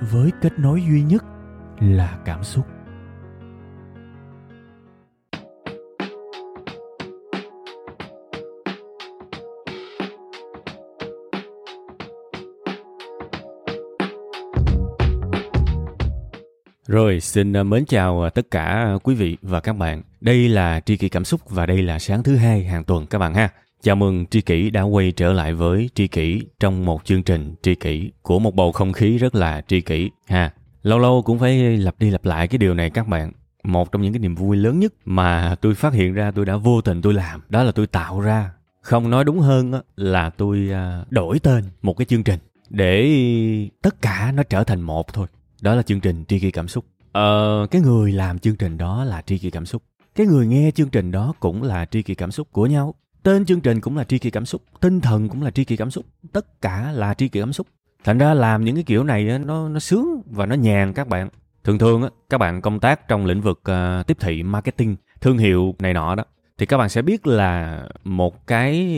với kết nối duy nhất là cảm xúc Rồi, xin à, mến chào à, tất cả quý vị và các bạn. Đây là Tri Kỷ Cảm Xúc và đây là sáng thứ hai hàng tuần các bạn ha. Chào mừng Tri Kỷ đã quay trở lại với Tri Kỷ trong một chương trình Tri Kỷ của một bầu không khí rất là Tri Kỷ, ha. Lâu lâu cũng phải lặp đi lặp lại cái điều này các bạn. Một trong những cái niềm vui lớn nhất mà tôi phát hiện ra, tôi đã vô tình tôi làm, đó là tôi tạo ra, không nói đúng hơn là tôi à, đổi tên một cái chương trình để tất cả nó trở thành một thôi đó là chương trình tri kỷ cảm xúc ờ cái người làm chương trình đó là tri kỷ cảm xúc cái người nghe chương trình đó cũng là tri kỷ cảm xúc của nhau tên chương trình cũng là tri kỷ cảm xúc tinh thần cũng là tri kỷ cảm xúc tất cả là tri kỷ cảm xúc. Thành ra làm những cái kiểu này nó nó sướng và nó nhàn các bạn. Thường thường á các bạn công tác trong lĩnh vực uh, tiếp thị marketing thương hiệu này nọ đó thì các bạn sẽ biết là một cái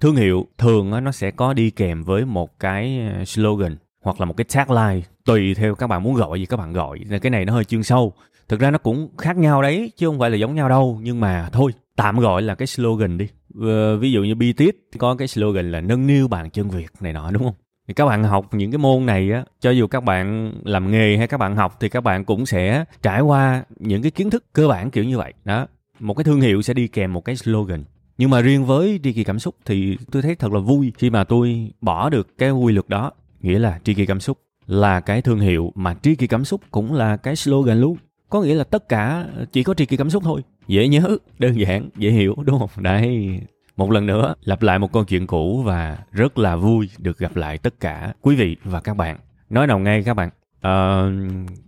thương hiệu thường nó sẽ có đi kèm với một cái ờ, slogan hoặc là một cái tagline tùy theo các bạn muốn gọi gì các bạn gọi. Cái này nó hơi chuyên sâu thực ra nó cũng khác nhau đấy, chứ không phải là giống nhau đâu. Nhưng mà thôi, tạm gọi là cái slogan đi. Ờ, ví dụ như BTIT có cái slogan là nâng niu bàn chân Việt này nọ, đúng không? Thì các bạn học những cái môn này á, cho dù các bạn làm nghề hay các bạn học thì các bạn cũng sẽ trải qua những cái kiến thức cơ bản kiểu như vậy. Đó, một cái thương hiệu sẽ đi kèm một cái slogan. Nhưng mà riêng với tri kỳ cảm xúc thì tôi thấy thật là vui khi mà tôi bỏ được cái quy luật đó. Nghĩa là tri kỳ cảm xúc là cái thương hiệu mà tri kỳ cảm xúc cũng là cái slogan luôn có nghĩa là tất cả chỉ có tri kỳ cảm xúc thôi. Dễ nhớ đơn giản dễ hiểu đúng không? Đấy một lần nữa lặp lại một câu chuyện cũ và rất là vui được gặp lại tất cả quý vị và các bạn. Nói đầu ngay các bạn. À,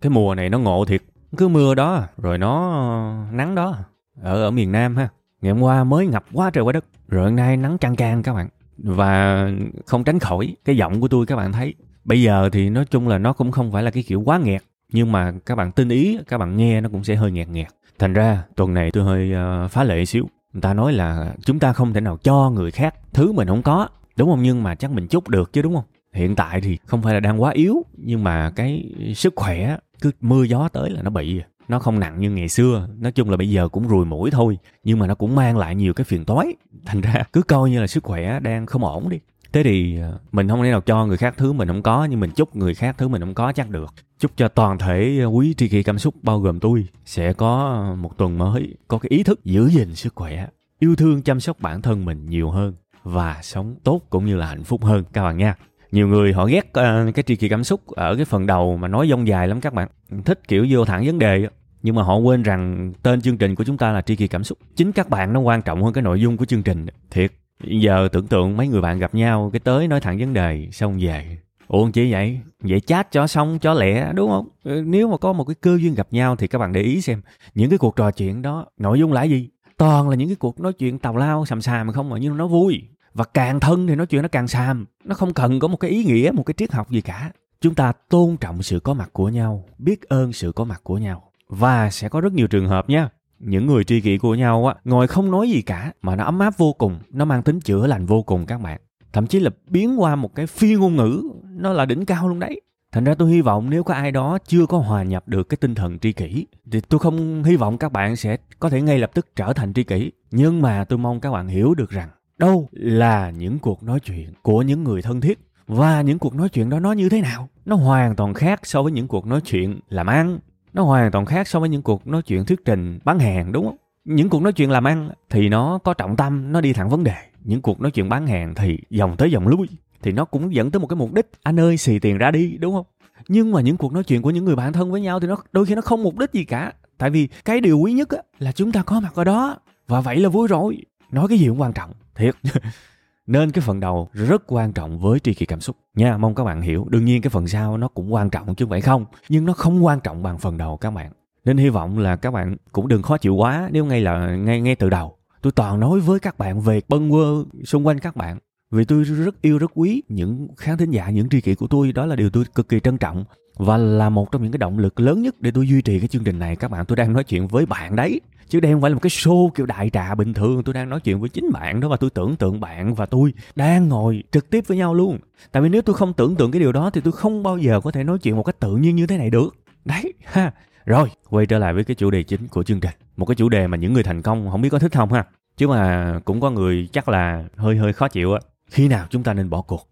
cái mùa này nó ngộ thiệt. Cứ mưa đó rồi nó ờ, nắng đó. Ở ở miền nam ha. Ngày hôm qua mới ngập quá trời quá đất. Rồi hôm nay nắng chang chang các bạn. Và không tránh khỏi cái giọng của tôi các bạn thấy. Bây giờ thì nói chung là nó cũng không phải là cái kiểu quá nghẹt nhưng mà các bạn tin ý các bạn nghe nó cũng sẽ hơi nghẹt nghẹt. Thành ra tuần này tôi hơi uh, phá lệ xíu. Người ta nói là chúng ta không thể nào cho người khác thứ mình không có. Đúng không? Nhưng mà chắc mình chúc được chứ đúng không? Hiện tại thì không phải là đang quá yếu nhưng mà cái sức khỏe cứ mưa gió tới là nó bị à. nó không nặng như ngày xưa. Nói chung là bây giờ cũng rùi mũi thôi nhưng mà nó cũng mang lại nhiều cái phiền toái. Thành ra cứ coi như là sức khỏe đang không ổn đi. Thế thì ờ, mình không thể nào cho người khác thứ mình không có nhưng mình chúc người khác thứ mình không có chắc được chúc cho toàn thể ờ, quý tri kỷ cảm xúc bao gồm tôi sẽ có một tuần mới có cái ý thức giữ gìn sức khỏe yêu thương chăm sóc bản thân mình nhiều hơn và sống tốt cũng như là hạnh phúc hơn. Các bạn nha nhiều người họ ghét uh, cái tri kỷ cảm xúc ở cái phần đầu mà nói dông dài lắm các bạn. Thích kiểu vô thẳng vấn đề nhưng mà họ quên rằng tên chương trình của chúng ta là tri kỳ cảm xúc. Chính các bạn nó quan trọng hơn cái nội dung của chương trình thiệt. Giờ tưởng tượng mấy người bạn gặp nhau cái tới nói thẳng vấn đề xong về ủa chỉ vậy? Vậy chat cho xong cho lẹ đúng không? Ờ, nếu mà có một cái cơ duyên gặp nhau thì các bạn để ý xem. Những cái cuộc trò chuyện đó nội dung là gì? Toàn là những cái cuộc nói chuyện tào lao sàm sàm không mà nhưng nó vui. Và càng thân thì nói chuyện nó càng sàm, nó không cần có một cái ý nghĩa một cái triết học gì cả. Chúng ta tôn trọng sự có mặt của nhau biết ơn sự có mặt của nhau. Và sẽ có rất nhiều trường hợp nha. Những người tri kỷ của nhau á ngồi không nói gì cả mà nó ấm áp vô cùng nó mang tính chữa lành vô cùng các bạn thậm chí là biến qua một cái phi ngôn ngữ, nó là đỉnh cao luôn đấy. Thành ra tôi hy vọng nếu có ai đó chưa có hòa nhập được cái tinh thần tri kỷ, thì tôi không hy vọng các bạn sẽ có thể ngay lập tức trở thành tri kỷ. Nhưng mà tôi mong các bạn hiểu được rằng, đâu là những cuộc nói chuyện của những người thân thiết và những cuộc nói chuyện đó nó như thế nào. Nó hoàn toàn khác so với những cuộc nói chuyện làm ăn. Nó hoàn toàn khác so với những cuộc nói chuyện thuyết trình bán hàng, đúng không? Những cuộc nói chuyện làm ăn thì nó có trọng tâm, nó đi thẳng vấn đề những cuộc nói chuyện bán hàng thì dòng tới dòng lui thì nó cũng dẫn tới một cái mục đích anh ơi xì tiền ra đi đúng không? Nhưng mà những cuộc nói chuyện của những người bạn thân với nhau thì nó đôi khi nó không mục đích gì cả. Tại vì cái điều quý nhất á, là chúng ta có mặt ở đó và vậy là vui rồi. Nói cái gì cũng quan trọng thiệt. Nên cái phần đầu rất quan trọng với tri kỳ cảm xúc. Nha mong các bạn hiểu. Đương nhiên cái phần sau nó cũng quan trọng chứ không phải không. Nhưng nó không quan trọng bằng phần đầu các bạn. Nên hy vọng là các bạn cũng đừng khó chịu quá nếu ngay là ngay ngay từ đầu tôi toàn nói với các bạn về bân quơ xung quanh các bạn, vì tôi rất yêu, rất quý những khán thính giả, những tri kỷ của tôi. Đó là điều tôi cực kỳ trân trọng và là một trong những cái động lực lớn nhất để tôi duy trì cái chương trình này. Các bạn, tôi đang nói chuyện với bạn đấy, chứ đây không phải là một cái show kiểu đại trà bình thường. Tôi đang nói chuyện với chính bạn đó và tôi tưởng tượng bạn và tôi đang ngồi trực tiếp với nhau luôn. Tại vì nếu tôi không tưởng tượng cái điều đó thì tôi không bao giờ có thể nói chuyện một cách tự nhiên như thế này được. Đấy, ha rồi, quay trở lại với cái chủ đề chính của chương trình. Một cái chủ đề mà những người thành công không biết có thích không ha? Chứ mà cũng có người chắc là hơi hơi khó chịu á. Khi nào chúng ta nên bỏ cuộc?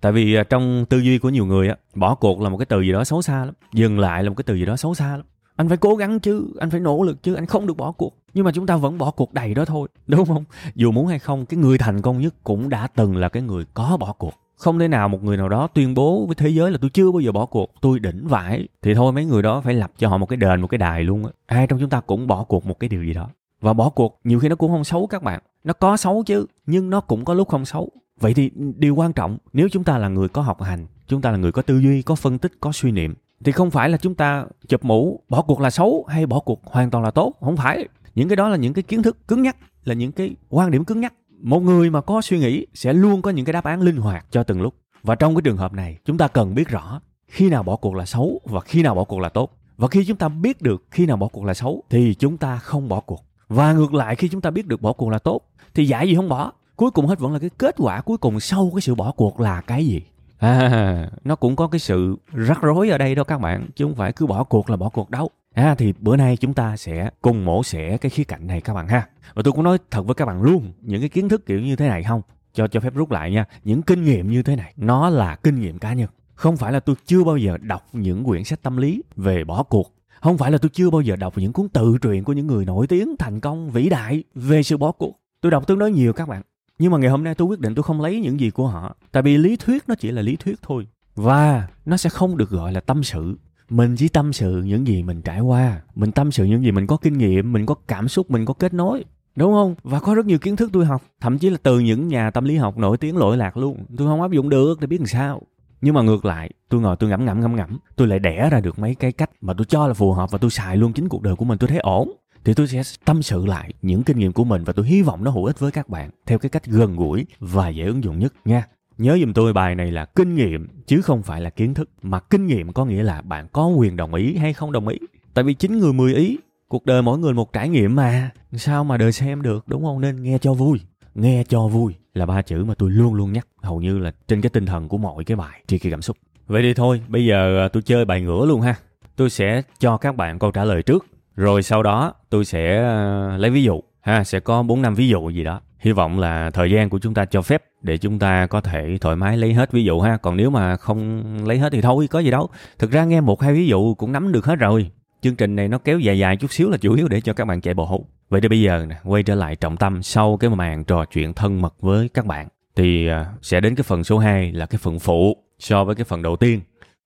Tại vì à, trong tư duy của nhiều người á, bỏ cuộc là một cái từ gì đó xấu xa lắm. Dừng lại là một cái từ gì đó xấu xa lắm. Anh phải cố gắng chứ, anh phải nỗ lực chứ, anh không được bỏ cuộc. Nhưng mà chúng ta vẫn bỏ cuộc đầy đó thôi, đúng không? Dù muốn hay không, cái người thành công nhất cũng đã từng là cái người có bỏ cuộc không thể nào một người nào đó tuyên bố với thế giới là tôi chưa bao giờ bỏ cuộc, tôi đỉnh vải thì thôi, mấy người đó phải lập cho họ một cái đền, một cái đài luôn á. Ai trong chúng ta cũng bỏ cuộc một cái điều gì đó. Và bỏ cuộc nhiều khi nó cũng không xấu các bạn. Nó có xấu chứ, nhưng nó cũng có lúc không xấu. Vậy thì điều quan trọng, nếu chúng ta là người có học hành, chúng ta là người có tư duy, có phân tích, có suy niệm, thì không phải là chúng ta chụp mũ, bỏ cuộc là xấu hay bỏ cuộc hoàn toàn là tốt. Không phải. Những cái đó là những cái kiến thức cứng nhắc, là những cái quan điểm cứng nhắc một người mà có suy nghĩ sẽ luôn có những cái đáp án linh hoạt cho từng lúc. Và trong cái trường hợp này, chúng ta cần biết rõ khi nào bỏ cuộc là xấu và khi nào bỏ cuộc là tốt. Và khi chúng ta biết được khi nào bỏ cuộc là xấu, thì chúng ta không bỏ cuộc. Và ngược lại, khi chúng ta biết được bỏ cuộc là tốt, thì giải gì không bỏ? Cuối cùng hết vẫn là cái kết quả cuối cùng sau cái sự bỏ cuộc là cái gì? À nó cũng có cái sự rắc rối ở đây đó các bạn, chứ không phải cứ bỏ cuộc là bỏ cuộc đâu. À thì bữa nay chúng ta sẽ cùng mổ xẻ cái khía cạnh này các bạn ha. Và tôi cũng nói thật với các bạn luôn, những cái kiến thức kiểu như thế này không? Cho cho phép rút lại nha. Những kinh nghiệm như thế này, nó là kinh nghiệm cá nhân. Không phải là tôi chưa bao giờ đọc những quyển sách tâm lý về bỏ cuộc. Không phải là tôi chưa bao giờ đọc những cuốn tự truyện của những người nổi tiếng, thành công, vĩ đại về sự bỏ cuộc. Tôi đọc tương đối nhiều các bạn. Nhưng mà ngày hôm nay tôi quyết định tôi không lấy những gì của họ. Tại vì lý thuyết nó chỉ là lý thuyết thôi. Và nó sẽ không được gọi là tâm sự mình chỉ tâm sự những gì mình trải qua. Mình tâm sự những gì mình có kinh nghiệm, mình có cảm xúc, mình có kết nối. Đúng không? Và có rất nhiều kiến thức tôi học. Thậm chí là từ những nhà tâm lý học nổi tiếng lỗi lạc luôn. Tôi không áp dụng được, để biết làm sao. Nhưng mà ngược lại, tôi ngồi tôi ngẫm ngẫm ngẫm ngẫm, tôi lại đẻ ra được mấy cái cách mà tôi cho là phù hợp và tôi xài luôn chính cuộc đời của mình. Tôi thấy ổn. Thì tôi sẽ tâm sự lại những kinh nghiệm của mình và tôi hy vọng nó hữu ích với các bạn theo cái cách gần gũi và dễ ứng dụng nhất nha. Nhớ giùm tôi bài này là kinh nghiệm chứ không phải là kiến thức. Mà kinh nghiệm có nghĩa là bạn có quyền đồng ý hay không đồng ý. Tại vì chính người mười ý, cuộc đời mỗi người một trải nghiệm mà. Sao mà đời xem được đúng không? Nên nghe cho vui. Nghe cho vui là ba chữ mà tôi luôn luôn nhắc hầu như là trên cái tinh thần của mọi cái bài tri kỳ cảm xúc. Vậy đi thôi, bây giờ à, tôi chơi bài ngửa luôn ha. Tôi sẽ cho các bạn câu trả lời trước. Rồi sau đó tôi sẽ à, lấy ví dụ ha, sẽ có 4 năm ví dụ gì đó hy vọng là thời gian của chúng ta cho phép để chúng ta có thể thoải mái lấy hết ví dụ ha. Còn nếu mà không lấy hết thì thôi, có gì đâu. Thực ra nghe một hai ví dụ cũng nắm được hết rồi. Chương trình này nó kéo dài dài chút xíu là chủ yếu để cho các bạn chạy bộ. Vậy thì bây giờ nè, quay trở lại trọng tâm sau cái màn trò chuyện thân mật với các bạn. Thì à, sẽ đến cái phần số 2 là cái phần phụ so với cái phần đầu tiên.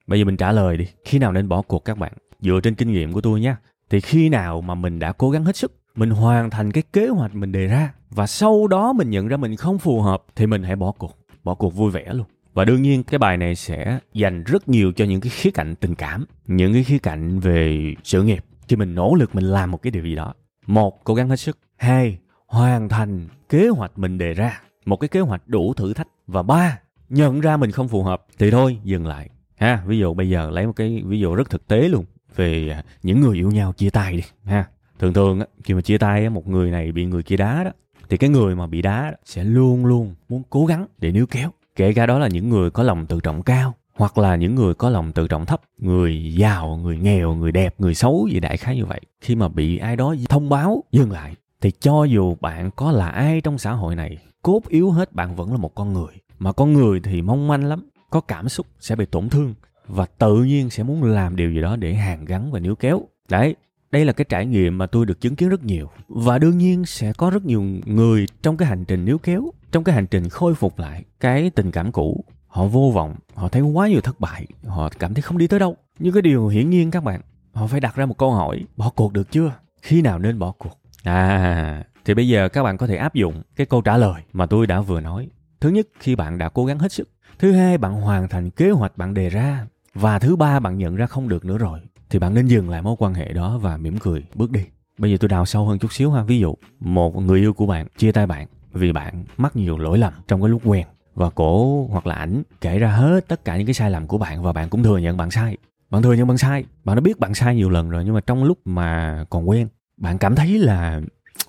Bây giờ mình trả lời đi, khi nào nên bỏ cuộc các bạn? Dựa trên kinh nghiệm của tôi nhé thì khi nào mà mình đã cố gắng hết sức, mình hoàn thành cái kế hoạch mình đề ra? Và sau đó mình nhận ra mình không phù hợp, thì mình hãy bỏ cuộc. Bỏ cuộc vui vẻ luôn. Và đương nhiên, cái bài này sẽ dành rất nhiều cho những cái khía cạnh tình cảm, những cái khía cạnh về sự nghiệp. Khi mình nỗ lực, mình làm một cái điều gì đó. Một, cố gắng hết sức. Hai, hoàn thành kế hoạch mình đề ra. Một cái kế hoạch đủ thử thách. Và ba, nhận ra mình không phù hợp, thì thôi, dừng lại. Ha, ví dụ bây giờ lấy một cái ví dụ rất thực tế luôn. Về à, những người yêu nhau chia tay đi, ha. Thường thường á, khi mà chia tay á, một người này bị người kia đá đó thì cái người mà bị đá sẽ luôn luôn muốn cố gắng để níu kéo. Kể cả đó là những người có lòng tự trọng cao, hoặc là những người có lòng tự trọng thấp, người giàu, người nghèo, người đẹp, người xấu gì đại khái như vậy. Khi mà bị ai đó thông báo dừng lại, thì cho dù bạn có là ai trong xã hội này, cốt yếu hết bạn vẫn là một con người. Mà con người thì mong manh lắm, có cảm xúc sẽ bị tổn thương và tự nhiên sẽ muốn làm điều gì đó để hàn gắn và níu kéo. Đấy đây là cái trải nghiệm mà tôi được chứng kiến rất nhiều. Và đương nhiên sẽ có rất nhiều người trong cái hành trình níu kéo, trong cái hành trình khôi phục lại cái tình cảm cũ. Họ vô vọng, họ thấy quá nhiều thất bại, họ cảm thấy không đi tới đâu. Nhưng cái điều hiển nhiên các bạn, họ phải đặt ra một câu hỏi, bỏ cuộc được chưa? Khi nào nên bỏ cuộc? À thì bây giờ các bạn có thể áp dụng cái câu trả lời mà tôi đã vừa nói. Thứ nhất, khi bạn đã cố gắng hết sức. Thứ hai, bạn hoàn thành kế hoạch bạn đề ra. Và thứ ba, bạn nhận ra không được nữa rồi thì bạn nên dừng lại mối quan hệ đó và mỉm cười, bước đi. Bây giờ tôi đào sâu hơn chút xíu ha. Ví dụ, một người yêu của bạn chia tay bạn vì bạn mắc nhiều lỗi lầm trong cái lúc quen và cổ hoặc là ảnh kể ra hết tất cả những cái sai lầm của bạn và bạn cũng thừa nhận bạn sai. Bạn thừa nhận bạn sai, bạn đã biết bạn sai nhiều lần rồi nhưng mà trong lúc mà còn quen, bạn cảm thấy là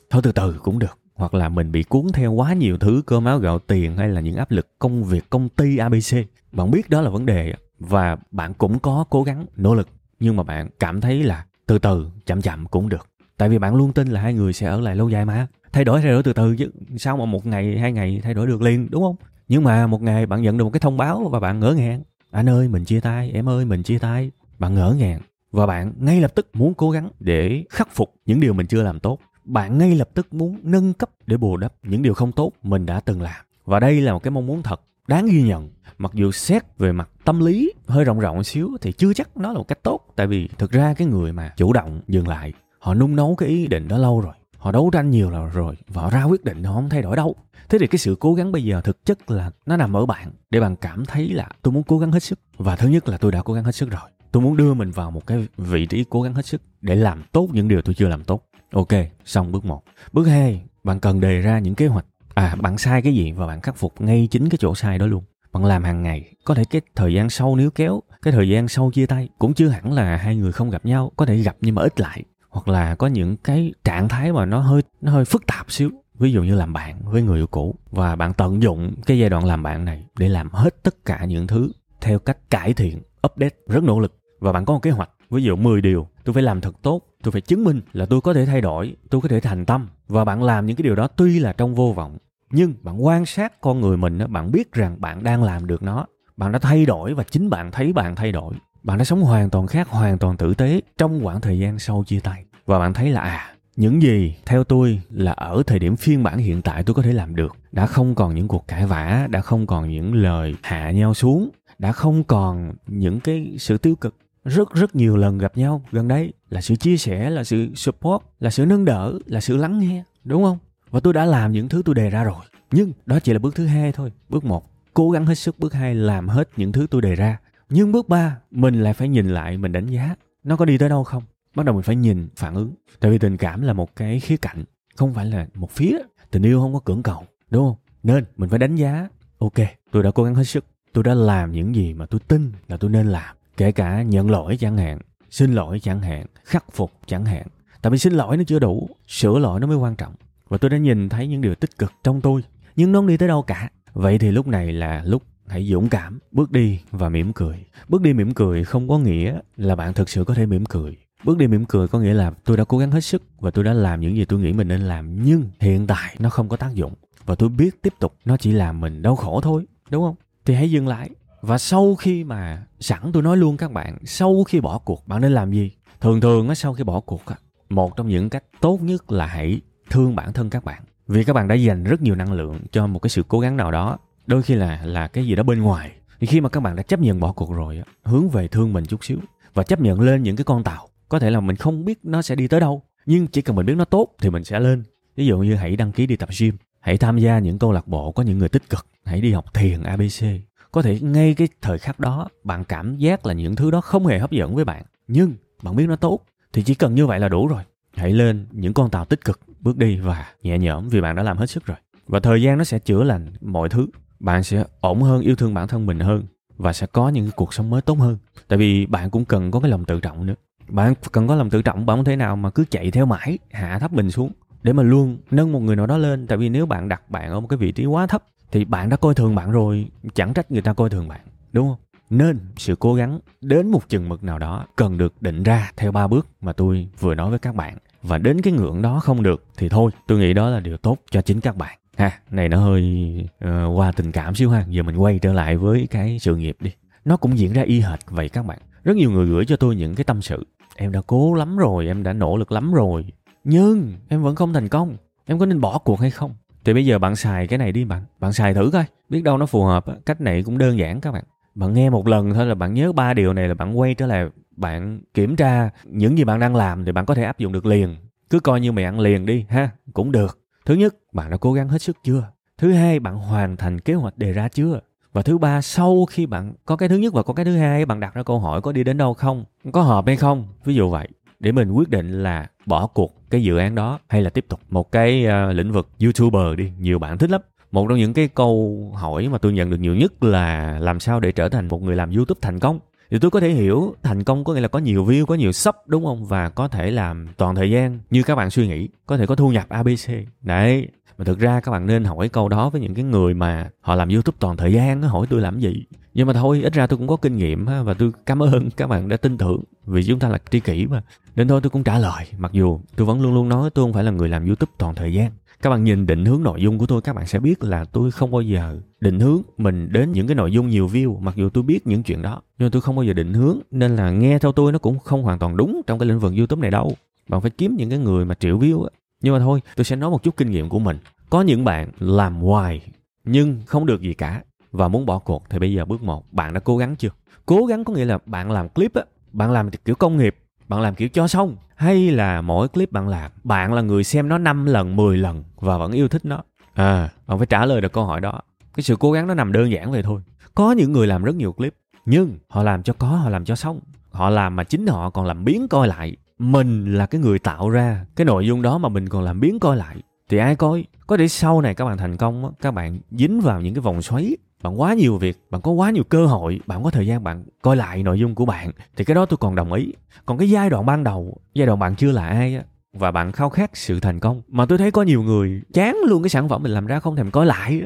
thôi từ từ cũng được. Hoặc là mình bị cuốn theo quá nhiều thứ, cơm áo gạo tiền hay là những áp lực công việc, công ty abc bạn biết đó là vấn đề và bạn cũng có cố gắng, nỗ lực nhưng mà bạn cảm thấy là từ từ, chậm chậm cũng được. Tại vì bạn luôn tin là hai người sẽ ở lại lâu dài mà. Thay đổi thay đổi từ từ chứ. Sao mà một ngày, hai ngày thay đổi được liền, đúng không? Nhưng mà một ngày bạn nhận được một cái thông báo và bạn ngỡ ngàng. Anh ơi, mình chia tay, em ơi, mình chia tay. Bạn ngỡ ngàng. Và bạn ngay lập tức muốn cố gắng để khắc phục những điều mình chưa làm tốt. Bạn ngay lập tức muốn nâng cấp để bù đắp những điều không tốt mình đã từng làm. Và đây là một cái mong muốn thật đáng ghi nhận, mặc dù xét về mặt tâm lý hơi rộng rộng một xíu thì chưa chắc nó là một cách tốt. Tại vì thực ra cái người mà chủ động dừng lại, họ nung nấu cái ý định đó lâu rồi, họ đấu tranh nhiều là rồi và họ ra quyết định họ không thay đổi đâu. Thế thì cái sự cố gắng bây giờ thực chất là nó nằm ở bạn, để bạn cảm thấy là tôi muốn cố gắng hết sức. Và thứ nhất là tôi đã cố gắng hết sức rồi, tôi muốn đưa mình vào một cái vị trí cố gắng hết sức để làm tốt những điều tôi chưa làm tốt. Ok, xong bước một. Bước hai, bạn cần đề ra những kế hoạch à bạn sai cái gì và bạn khắc phục ngay chính cái chỗ sai đó luôn. Bạn làm hàng ngày, có thể cái thời gian sau nếu kéo, cái thời gian sau chia tay, cũng chưa hẳn là hai người không gặp nhau, có thể gặp nhưng mà ít lại. Hoặc là có những cái trạng thái mà nó hơi nó hơi phức tạp xíu. Ví dụ như làm bạn với người yêu cũ, và bạn tận dụng cái giai đoạn làm bạn này để làm hết tất cả những thứ theo cách cải thiện, update, rất nỗ lực. Và bạn có một kế hoạch, ví dụ 10 điều, tôi phải làm thật tốt, tôi phải chứng minh là tôi có thể thay đổi, tôi có thể thành tâm. Và bạn làm những cái điều đó tuy là trong vô vọng nhưng bạn quan sát con người mình bạn biết rằng bạn đang làm được nó. Bạn đã thay đổi và chính bạn thấy bạn thay đổi. Bạn đã sống hoàn toàn khác, hoàn toàn tử tế trong khoảng thời gian sau chia tay. Và bạn thấy là à những gì theo tôi là ở thời điểm phiên bản hiện tại tôi có thể làm được. Đã không còn những cuộc cãi vã, đã không còn những lời hạ nhau xuống, đã không còn những cái sự tiêu cực. Rất rất nhiều lần gặp nhau gần đây là sự chia sẻ, là sự support, là sự nâng đỡ, là sự lắng nghe, đúng không? Và tôi đã làm những thứ tôi đề ra rồi. Nhưng đó chỉ là bước thứ hai thôi. Bước một, cố gắng hết sức. Bước hai, làm hết những thứ tôi đề ra. Nhưng bước ba, mình lại phải nhìn lại, mình đánh giá. Nó có đi tới đâu không? Bắt đầu mình phải nhìn, phản ứng. Tại vì tình cảm là một cái khía cạnh, không phải là một phía. Tình yêu không có cưỡng cầu, đúng không? Nên mình phải đánh giá. Ok, tôi đã cố gắng hết sức. Tôi đã làm những gì mà tôi tin là tôi nên làm. Kể cả nhận lỗi chẳng hạn, xin lỗi chẳng hạn, khắc phục chẳng hạn. Tại vì xin lỗi nó chưa đủ, sửa lỗi nó mới quan trọng và tôi đã nhìn thấy những điều tích cực trong tôi, nhưng nó không đi tới đâu cả. Vậy thì lúc này là lúc hãy dũng cảm, bước đi và mỉm cười. Bước đi mỉm cười không có nghĩa là bạn thực sự có thể mỉm cười. Bước đi mỉm cười có nghĩa là tôi đã cố gắng hết sức và tôi đã làm những gì tôi nghĩ mình nên làm, nhưng hiện tại nó không có tác dụng. Và tôi biết tiếp tục nó chỉ làm mình đau khổ thôi, đúng không? Thì hãy dừng lại. Và sau khi mà sẵn tôi nói luôn các bạn, sau khi bỏ cuộc, bạn nên làm gì? Thường thường á, sau khi bỏ cuộc á, một trong những cách tốt nhất là hãy thương bản thân các bạn. Vì các bạn đã dành rất nhiều năng lượng cho một cái sự cố gắng nào đó, đôi khi là là cái gì đó bên ngoài. Thì khi mà các bạn đã chấp nhận bỏ cuộc rồi hướng về thương mình chút xíu và chấp nhận lên những cái con tàu, có thể là mình không biết nó sẽ đi tới đâu, nhưng chỉ cần mình biết nó tốt thì mình sẽ lên. Ví dụ như hãy đăng ký đi tập gym, hãy tham gia những câu lạc bộ có những người tích cực, hãy đi học thiền abc có thể ngay cái thời khắc đó, bạn cảm giác là những thứ đó không hề hấp dẫn với bạn, nhưng bạn biết nó tốt, thì chỉ cần như vậy là đủ rồi. Hãy lên những con tàu tích cực bước đi và nhẹ nhõm vì bạn đã làm hết sức rồi. Và thời gian nó sẽ chữa lành mọi thứ. Bạn sẽ ổn hơn, yêu thương bản thân mình hơn và sẽ có những cuộc sống mới tốt hơn. Tại vì bạn cũng cần có cái lòng tự trọng nữa. Bạn cần có lòng tự trọng, bạn không thể nào mà cứ chạy theo mãi, hạ thấp mình xuống để mà luôn nâng một người nào đó lên. Tại vì nếu bạn đặt bạn ở một cái vị trí quá thấp thì bạn đã coi thường bạn rồi, chẳng trách người ta coi thường bạn, đúng không? Nên sự cố gắng đến một chừng mực nào đó cần được định ra theo ba bước mà tôi vừa nói với các bạn và đến cái ngưỡng đó không được thì thôi tôi nghĩ đó là điều tốt cho chính các bạn. Ha này nó hơi uh, qua tình cảm xíu ha. Giờ mình quay trở lại với cái sự nghiệp đi. Nó cũng diễn ra y hệt vậy các bạn. Rất nhiều người gửi cho tôi những cái tâm sự. Em đã cố lắm rồi em đã nỗ lực lắm rồi. Nhưng em vẫn không thành công. Em có nên bỏ cuộc hay không? Thì bây giờ bạn xài cái này đi bạn. Bạn xài thử coi. Biết đâu nó phù hợp cách này cũng đơn giản các bạn bạn nghe một lần thôi là bạn nhớ ba điều này là bạn quay trở lại bạn kiểm tra những gì bạn đang làm thì bạn có thể áp dụng được liền. Cứ coi như mày ăn liền đi ha cũng được. Thứ nhất bạn đã cố gắng hết sức chưa? Thứ hai bạn hoàn thành kế hoạch đề ra chưa? Và thứ ba sau khi bạn có cái thứ nhất và có cái thứ hai bạn đặt ra câu hỏi có đi đến đâu không? Có hợp hay không? Ví dụ vậy để mình quyết định là bỏ cuộc cái dự án đó hay là tiếp tục một cái uh, lĩnh vực youtuber đi nhiều bạn thích lắm một trong những cái câu hỏi mà tôi nhận được nhiều nhất là làm sao để trở thành một người làm youtube thành công? Thì tôi có thể hiểu thành công có nghĩa là có nhiều view, có nhiều sub, đúng không? Và có thể làm toàn thời gian như các bạn suy nghĩ. Có thể có thu nhập abc đấy. Mà thực ra các bạn nên hỏi câu đó với những cái người mà họ làm youtube toàn thời gian hỏi tôi làm gì? Nhưng mà thôi, ít ra tôi cũng có kinh nghiệm và tôi cảm ơn các bạn đã tin tưởng. Vì chúng ta là tri kỷ mà. Nên thôi, tôi cũng trả lời. Mặc dù tôi vẫn luôn luôn nói tôi không phải là người làm youtube toàn thời gian các bạn nhìn định hướng nội dung của tôi, các bạn sẽ biết là tôi không bao giờ định hướng mình đến những cái nội dung nhiều view, mặc dù tôi biết những chuyện đó. Nhưng tôi không bao giờ định hướng, nên là nghe theo tôi nó cũng không hoàn toàn đúng trong cái lĩnh vực youtube này đâu. Bạn phải kiếm những cái người mà triệu view á. Nhưng mà thôi, tôi sẽ nói một chút kinh nghiệm của mình. Có những bạn làm hoài, nhưng không được gì cả, và muốn bỏ cuộc thì bây giờ bước một. Bạn đã cố gắng chưa? Cố gắng có nghĩa là bạn làm clip á. Bạn làm kiểu công nghiệp bạn làm kiểu cho xong. Hay là mỗi clip bạn làm, bạn là người xem nó 5 lần 10 lần và vẫn yêu thích nó. À bạn phải trả lời được câu hỏi đó. Cái sự cố gắng nó nằm đơn giản vậy thôi. Có những người làm rất nhiều clip, nhưng họ làm cho có, họ làm cho xong. Họ làm mà chính họ còn làm biến coi lại. Mình là cái người tạo ra cái nội dung đó mà mình còn làm biến coi lại. Thì ai coi? Có thể sau này các bạn thành công các bạn dính vào những cái vòng xoáy bạn quá nhiều việc, bạn có quá nhiều cơ hội, bạn có thời gian, bạn coi lại nội dung của bạn, thì cái đó tôi còn đồng ý. Còn cái giai đoạn ban đầu, giai đoạn bạn chưa là ai á, và bạn khao khát sự thành công, mà tôi thấy có nhiều người chán luôn cái sản phẩm mình làm ra không thèm coi lại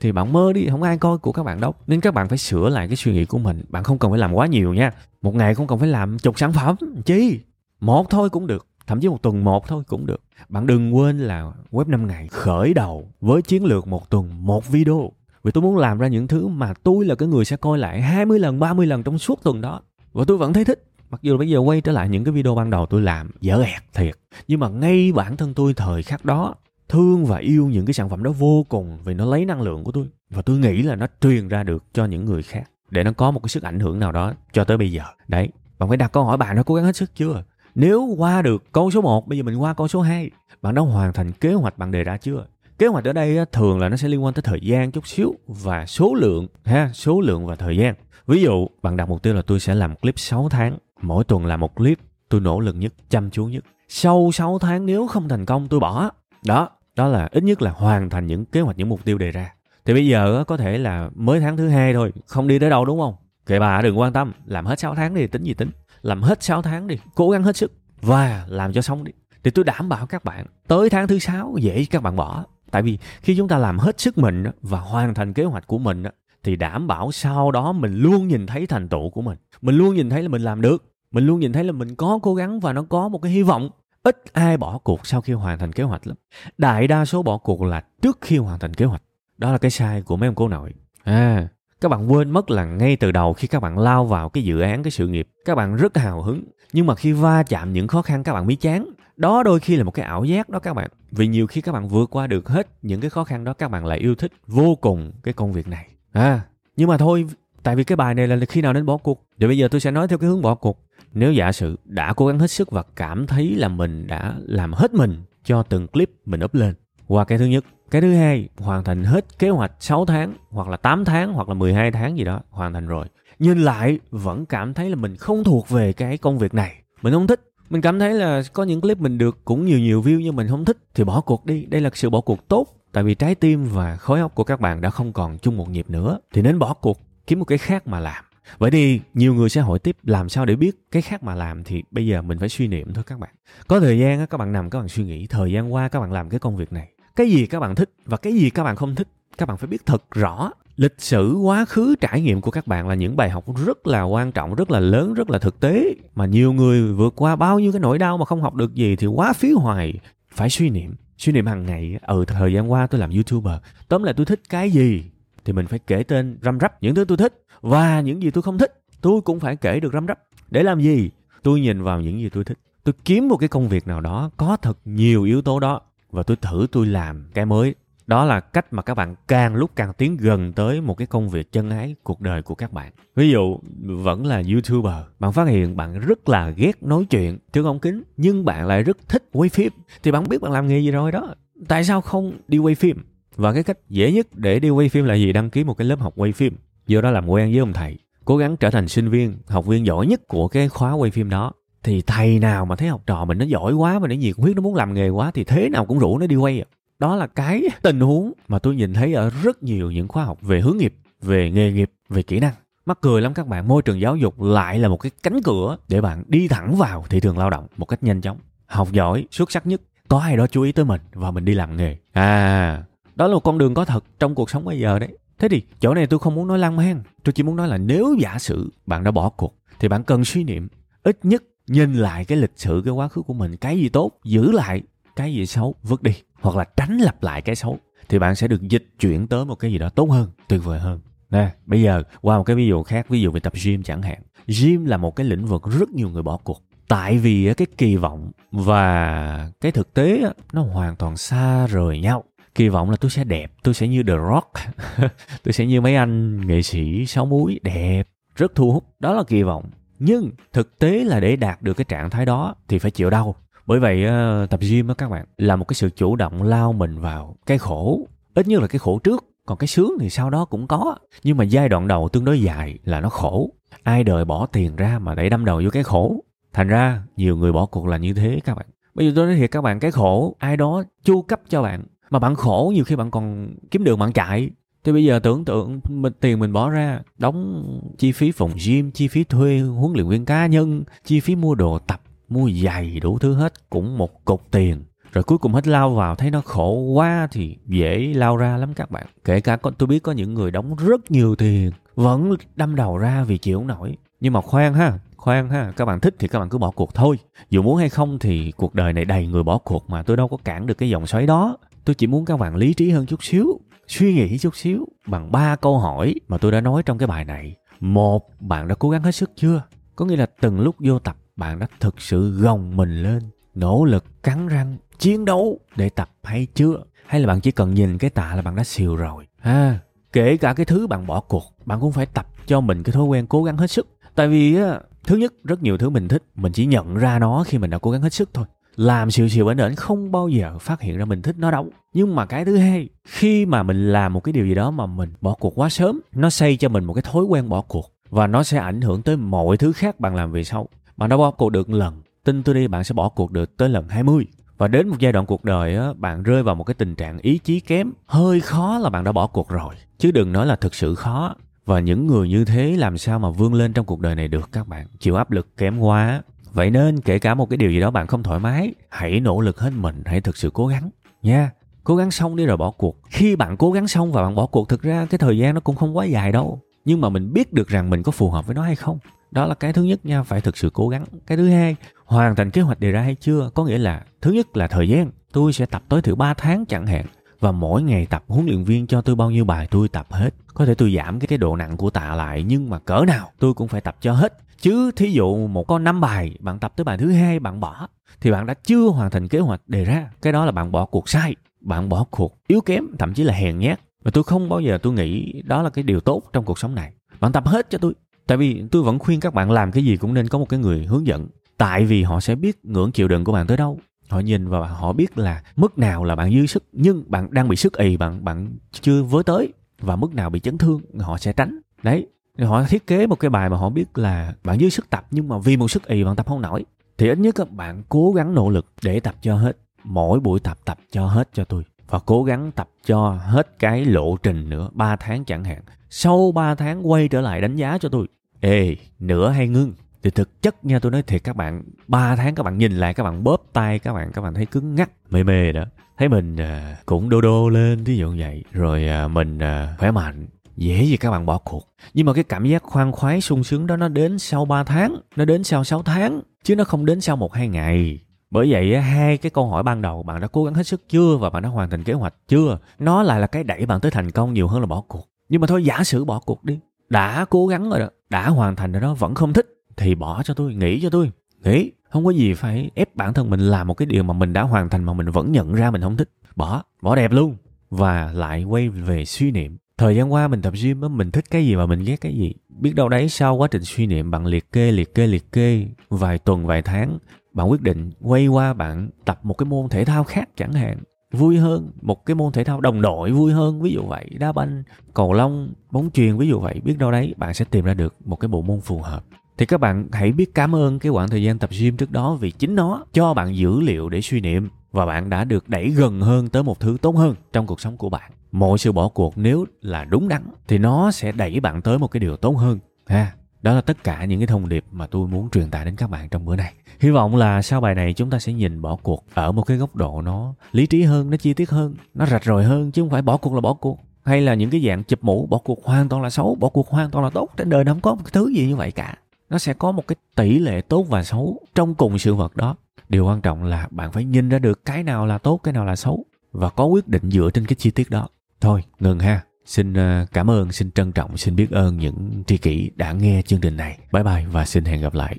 thì bạn mơ đi, không ai coi của các bạn đâu. Nên các bạn phải sửa lại cái suy nghĩ của mình, bạn không cần phải làm quá nhiều nha. Một ngày không cần phải làm chục sản phẩm, chi? Một thôi cũng được, thậm chí một tuần một thôi cũng được. Bạn đừng quên là web 5 ngày khởi đầu với chiến lược một tuần, một video vì tôi muốn làm ra những thứ mà tôi là cái người sẽ coi lại 20 lần 30 lần trong suốt tuần đó. Và tôi vẫn thấy thích. Mặc dù bây giờ quay trở lại những cái video ban đầu tôi làm dở ẹt thiệt. Nhưng mà ngay bản thân tôi thời khắc đó thương và yêu những cái sản phẩm đó vô cùng vì nó lấy năng lượng của tôi. Và tôi nghĩ là nó truyền ra được cho những người khác để nó có một cái sức ảnh hưởng nào đó cho tới bây giờ. Đấy. Bạn phải đặt câu hỏi bạn đã cố gắng hết sức chưa? Nếu qua được câu số 1, bây giờ mình qua câu số 2. Bạn đã hoàn thành kế hoạch bạn đề ra chưa? Kế hoạch ở đây thường là nó sẽ liên quan tới thời gian chút xíu và số lượng ha, số lượng và thời gian. Ví dụ, bạn đặt mục tiêu là tôi sẽ làm clip 6 tháng, mỗi tuần làm một clip, tôi nỗ lực nhất, chăm chú nhất. Sau 6 tháng nếu không thành công tôi bỏ. Đó, đó là ít nhất là hoàn thành những kế hoạch những mục tiêu đề ra. Thì bây giờ có thể là mới tháng thứ hai thôi, không đi tới đâu đúng không? Kệ bà đừng quan tâm, làm hết 6 tháng đi tính gì tính làm hết 6 tháng đi cố gắng hết sức và làm cho xong đi thì tôi đảm bảo các bạn tới tháng thứ sáu dễ các bạn bỏ tại vì khi chúng ta làm hết sức mình và hoàn thành kế hoạch của mình thì đảm bảo sau đó mình luôn nhìn thấy thành tựu của mình. Mình luôn nhìn thấy là mình làm được. Mình luôn nhìn thấy là mình có cố gắng và nó có một cái hy vọng. Ít ai bỏ cuộc sau khi hoàn thành kế hoạch lắm. Đại đa số bỏ cuộc là trước khi hoàn thành kế hoạch. Đó là cái sai của mấy ông cô nội. À các bạn quên mất là ngay từ đầu khi các bạn lao vào cái dự án, cái sự nghiệp, các bạn rất hào hứng. Nhưng mà khi va chạm những khó khăn, các bạn mới chán đó đôi khi là một cái ảo giác đó các bạn vì nhiều khi các bạn vượt qua được hết những cái khó khăn đó các bạn lại yêu thích vô cùng cái công việc này à nhưng mà thôi tại vì cái bài này là khi nào nên bỏ cuộc thì bây giờ tôi sẽ nói theo cái hướng bỏ cuộc nếu giả sử đã cố gắng hết sức và cảm thấy là mình đã làm hết mình cho từng clip mình up lên qua cái thứ nhất cái thứ hai, hoàn thành hết kế hoạch 6 tháng hoặc là 8 tháng hoặc là 12 tháng gì đó, hoàn thành rồi. Nhìn lại vẫn cảm thấy là mình không thuộc về cái công việc này. Mình không thích. Mình cảm thấy là có những clip mình được cũng nhiều nhiều view nhưng mình không thích thì bỏ cuộc đi. Đây là sự bỏ cuộc tốt. Tại vì trái tim và khối óc của các bạn đã không còn chung một nhịp nữa. Thì nên bỏ cuộc, kiếm một cái khác mà làm. Vậy thì nhiều người sẽ hỏi tiếp làm sao để biết cái khác mà làm thì bây giờ mình phải suy niệm thôi các bạn. Có thời gian các bạn nằm các bạn suy nghĩ thời gian qua các bạn làm cái công việc này cái gì các bạn thích và cái gì các bạn không thích các bạn phải biết thật rõ lịch sử quá khứ trải nghiệm của các bạn là những bài học rất là quan trọng, rất là lớn, rất là thực tế. Mà nhiều người vượt qua bao nhiêu cái nỗi đau mà không học được gì thì quá phí hoài. Phải suy niệm suy niệm hàng ngày. Ừ thời gian qua tôi làm youtuber, tóm lại tôi thích cái gì thì mình phải kể tên răm rắp những thứ tôi thích. Và những gì tôi không thích, tôi cũng phải kể được răm rắp. Để làm gì? Tôi nhìn vào những gì tôi thích. Tôi kiếm một cái công việc nào đó có thật nhiều yếu tố đó và tôi thử tôi làm cái mới đó là cách mà các bạn càng lúc càng tiến gần tới một cái công việc chân ái cuộc đời của các bạn. Ví dụ, vẫn là youtuber, bạn phát hiện bạn rất là ghét nói chuyện trước ống kính, nhưng bạn lại rất thích quay phim, thì bạn biết bạn làm nghề gì rồi đó. Tại sao không đi quay phim? Và cái cách dễ nhất để đi quay phim là gì? Đăng ký một cái lớp học quay phim. Vô đó làm quen với ông thầy. Cố gắng trở thành sinh viên, học viên giỏi nhất của cái khóa quay phim đó. Thì thầy nào mà thấy học trò mình nó giỏi quá mà nó nhiệt huyết, nó muốn làm nghề quá, thì thế nào cũng rủ nó đi quay. À đó là cái tình huống mà tôi nhìn thấy ở rất nhiều những khóa học về hướng nghiệp, về nghề nghiệp, về kỹ năng. Mắc cười lắm các bạn, môi trường giáo dục lại là một cái cánh cửa để bạn đi thẳng vào thị trường lao động một cách nhanh chóng, học giỏi, xuất sắc nhất. Có ai đó chú ý tới mình và mình đi làm nghề? À đó là một con đường có thật trong cuộc sống bây giờ đấy. Thế thì chỗ này tôi không muốn nói lan man, tôi chỉ muốn nói là nếu giả sử bạn đã bỏ cuộc thì bạn cần suy niệm ít nhất nhìn lại cái lịch sử, cái quá khứ của mình, cái gì tốt, giữ lại cái gì xấu, vứt đi hoặc là tránh lặp lại cái xấu, thì bạn sẽ được dịch chuyển tới một cái gì đó tốt hơn, tuyệt vời hơn. Nè, bây giờ qua một cái ví dụ khác, ví dụ về tập gym chẳng hạn. Gym là một cái lĩnh vực rất nhiều người bỏ cuộc, tại vì cái kỳ vọng và cái thực tế nó hoàn toàn xa rời nhau. Kỳ vọng là tôi sẽ đẹp, tôi sẽ như the rock, tôi sẽ như mấy anh nghệ sĩ sáu múi, đẹp, rất thu hút. Đó là kỳ vọng. Nhưng thực tế là để đạt được cái trạng thái đó thì phải chịu đau bởi vậy ờ, tập gym đó các bạn, là một cái sự chủ động lao mình vào cái khổ. Ít nhất là cái khổ trước, còn cái sướng thì sau đó cũng có. Nhưng mà giai đoạn đầu tương đối dài là nó khổ. Ai đời bỏ tiền ra mà để đâm đầu vô cái khổ? Thành ra, nhiều người bỏ cuộc là như thế các bạn. Bây giờ tôi nói thiệt các bạn, cái khổ, ai đó chu cấp cho bạn, mà bạn khổ nhiều khi bạn còn kiếm đường bạn chạy. Thì bây giờ tưởng tượng mình, tiền mình bỏ ra, đóng chi phí phòng gym, chi phí thuê huấn luyện viên cá nhân, chi phí mua đồ tập mua giày đủ thứ hết, cũng một cục tiền. Rồi cuối cùng hết lao vào, thấy nó khổ quá thì dễ lao ra lắm các bạn. Kể cả có, tôi biết có những người đóng rất nhiều tiền, vẫn đâm đầu ra vì chịu không nổi. Nhưng mà khoan ha khoan ha, các bạn thích thì các bạn cứ bỏ cuộc thôi. Dù muốn hay không thì cuộc đời này đầy người bỏ cuộc mà tôi đâu có cản được cái dòng xoáy đó. Tôi chỉ muốn các bạn lý trí hơn chút xíu, suy nghĩ chút xíu bằng ba câu hỏi mà tôi đã nói trong cái bài này. Một, bạn đã cố gắng hết sức chưa? Có nghĩa là từng lúc vô tập bạn đã thực sự gồng mình lên, nỗ lực, cắn răng, chiến đấu để tập hay chưa? Hay là bạn chỉ cần nhìn cái tạ là bạn đã xìu rồi? Ha kể cả cái thứ bạn bỏ cuộc, bạn cũng phải tập cho mình cái thói quen cố gắng hết sức. Tại vì á, thứ nhất, rất nhiều thứ mình thích, mình chỉ nhận ra nó khi mình đã cố gắng hết sức thôi. Làm xìu xìu ẩn ẩn không bao giờ phát hiện ra mình thích nó đâu. Nhưng mà cái thứ hai, khi mà mình làm một cái điều gì đó mà mình bỏ cuộc quá sớm, nó xây cho mình một cái thói quen bỏ cuộc và nó sẽ ảnh hưởng tới mọi thứ khác bạn làm về sau bạn đã bỏ cuộc được một lần tin tôi đi bạn sẽ bỏ cuộc được tới lần 20 và đến một giai đoạn cuộc đời á, bạn rơi vào một cái tình trạng ý chí kém. Hơi khó là bạn đã bỏ cuộc rồi chứ đừng nói là thực sự khó. Và những người như thế làm sao mà vươn lên trong cuộc đời này được các bạn? Chịu áp lực kém quá. Vậy nên kể cả một cái điều gì đó bạn không thoải mái hãy nỗ lực hết mình hãy thực sự cố gắng nha. Cố gắng xong đi rồi bỏ cuộc. Khi bạn cố gắng xong và bạn bỏ cuộc thực ra cái thời gian nó cũng không quá dài đâu. Nhưng mà mình biết được rằng mình có phù hợp với nó hay không đó là cái thứ nhất nha, phải thực sự cố gắng. Cái thứ hai, hoàn thành kế hoạch đề ra hay chưa, có nghĩa là thứ nhất là thời gian. Tôi sẽ tập tối thiểu 3 tháng chẳng hạn, và mỗi ngày tập huấn luyện viên cho tôi bao nhiêu bài tôi tập hết. Có thể tôi giảm cái cái độ nặng của tạ lại, nhưng mà cỡ nào tôi cũng phải tập cho hết. Chứ thí dụ một con năm bài, bạn tập tới bài thứ hai, bạn bỏ, thì bạn đã chưa hoàn thành kế hoạch đề ra. Cái đó là bạn bỏ cuộc sai, bạn bỏ cuộc yếu kém, thậm chí là hèn nhát. Và tôi không bao giờ tôi nghĩ đó là cái điều tốt trong cuộc sống này. Bạn tập hết cho tôi tại vì tôi vẫn khuyên các bạn làm cái gì cũng nên có một cái người hướng dẫn. Tại vì họ sẽ biết ngưỡng chịu đựng của bạn tới đâu. Họ nhìn và họ biết là mức nào là bạn dư sức, nhưng bạn đang bị sức ì, bạn bạn chưa với tới. Và mức nào bị chấn thương, họ sẽ tránh. Đấy. Họ thiết kế một cái bài mà họ biết là bạn dư sức tập, nhưng mà vì một sức ì bạn tập không nổi. Thì ít nhất các bạn cố gắng nỗ lực để tập cho hết. Mỗi buổi tập tập cho hết cho tôi. Và cố gắng tập cho hết cái lộ trình nữa 3 tháng chẳng hạn sau 3 tháng quay trở lại đánh giá cho tôi ê nửa hay ngưng. Thì thực chất nha tôi nói thiệt các bạn 3 tháng các bạn nhìn lại các bạn bóp tay các bạn các bạn thấy cứng ngắc mê mê đó. Thấy mình à, cũng đô đô lên thí dụ như vậy. Rồi à, mình à, khỏe mạnh. Dễ gì các bạn bỏ cuộc. Nhưng mà cái cảm giác khoan khoái sung sướng đó nó đến sau 3 tháng nó đến sau 6 tháng chứ nó không đến sau một hai ngày. Bởi vậy hai cái câu hỏi ban đầu bạn đã cố gắng hết sức chưa? Và bạn đã hoàn thành kế hoạch chưa? Nó lại là cái đẩy bạn tới thành công nhiều hơn là bỏ cuộc nhưng mà thôi, giả sử bỏ cuộc đi. Đã cố gắng rồi đó, đã hoàn thành rồi đó, vẫn không thích, thì bỏ cho tôi nghỉ cho tôi. Nghỉ không có gì phải ép bản thân mình làm một cái điều mà mình đã hoàn thành mà mình vẫn nhận ra mình không thích. Bỏ bỏ đẹp luôn. Và lại quay về suy niệm. Thời gian qua mình tập gym á, mình thích cái gì mà mình ghét cái gì? Biết đâu đấy, sau quá trình suy niệm, bạn liệt kê liệt kê liệt kê, vài tuần, vài tháng, bạn quyết định quay qua bạn tập một cái môn thể thao khác chẳng hạn vui hơn, một cái môn thể thao đồng đội vui hơn, ví dụ vậy. Đá banh, cầu lông, bóng chuyền, ví dụ vậy. Biết đâu đấy, bạn sẽ tìm ra được một cái bộ môn phù hợp. Thì các bạn hãy biết cảm ơn cái khoảng thời gian tập gym trước đó vì chính nó cho bạn dữ liệu để suy niệm và bạn đã được đẩy gần hơn tới một thứ tốt hơn trong cuộc sống của bạn. Mọi sự bỏ cuộc nếu là đúng đắn thì nó sẽ đẩy bạn tới một cái điều tốt hơn, ha đó là tất cả những cái thông điệp mà tôi muốn truyền tải đến các bạn trong bữa này hy vọng là sau bài này chúng ta sẽ nhìn bỏ cuộc ở một cái góc độ nó lý trí hơn, nó chi tiết hơn, nó rạch ròi hơn, chứ không phải bỏ cuộc là bỏ cuộc. Hay là những cái dạng chụp mũ, bỏ cuộc hoàn toàn là xấu, bỏ cuộc hoàn toàn là tốt. Trên đời nó không có một cái thứ gì như vậy cả. Nó sẽ có một cái tỷ lệ tốt và xấu trong cùng sự vật đó. Điều quan trọng là bạn phải nhìn ra được cái nào là tốt, cái nào là xấu và có quyết định dựa trên cái chi tiết đó. Thôi, ngừng ha xin ờ, cảm ơn, xin trân trọng, xin biết ơn những tri kỷ đã nghe chương trình này. Bye bye và xin hẹn gặp lại.